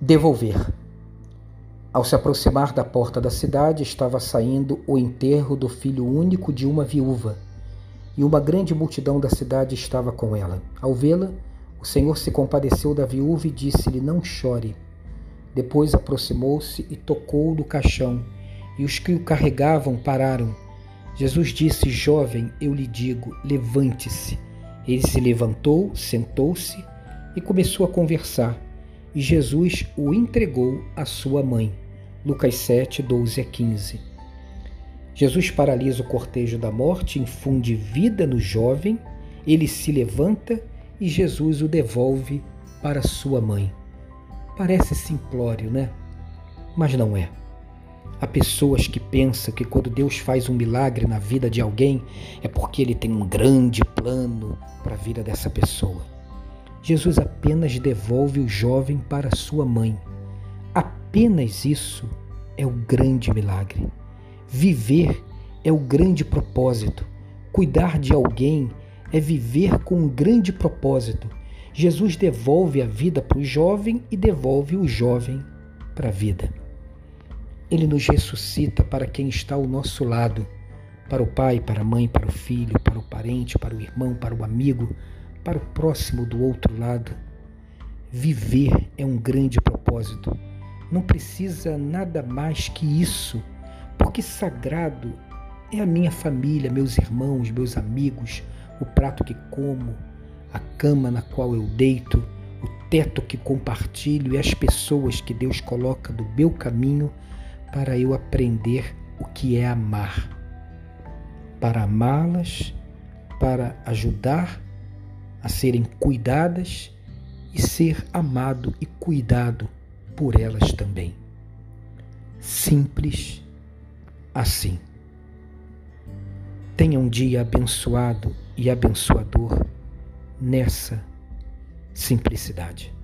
Devolver. Ao se aproximar da porta da cidade, estava saindo o enterro do filho único de uma viúva, e uma grande multidão da cidade estava com ela. Ao vê-la, o Senhor se compadeceu da viúva e disse-lhe: Não chore. Depois aproximou-se e tocou no caixão, e os que o carregavam pararam. Jesus disse: Jovem, eu lhe digo, levante-se. Ele se levantou, sentou-se e começou a conversar e Jesus o entregou à sua mãe. Lucas 7, 12 a 15. Jesus paralisa o cortejo da morte, infunde vida no jovem, ele se levanta e Jesus o devolve para sua mãe. Parece simplório, né? Mas não é. Há pessoas que pensam que quando Deus faz um milagre na vida de alguém é porque ele tem um grande plano para a vida dessa pessoa. Jesus apenas devolve o jovem para sua mãe. Apenas isso é o grande milagre. Viver é o grande propósito. Cuidar de alguém é viver com um grande propósito. Jesus devolve a vida para o jovem e devolve o jovem para a vida. Ele nos ressuscita para quem está ao nosso lado, para o pai, para a mãe, para o filho, para o parente, para o irmão, para o amigo, para o próximo do outro lado. Viver é um grande propósito. Não precisa nada mais que isso, porque sagrado é a minha família, meus irmãos, meus amigos, o prato que como, a cama na qual eu deito, o teto que compartilho e as pessoas que Deus coloca do meu caminho para eu aprender o que é amar. Para amá-las, para ajudar a serem cuidadas e ser amado e cuidado por elas também. Simples assim. Tenha um dia abençoado e abençoador nessa simplicidade.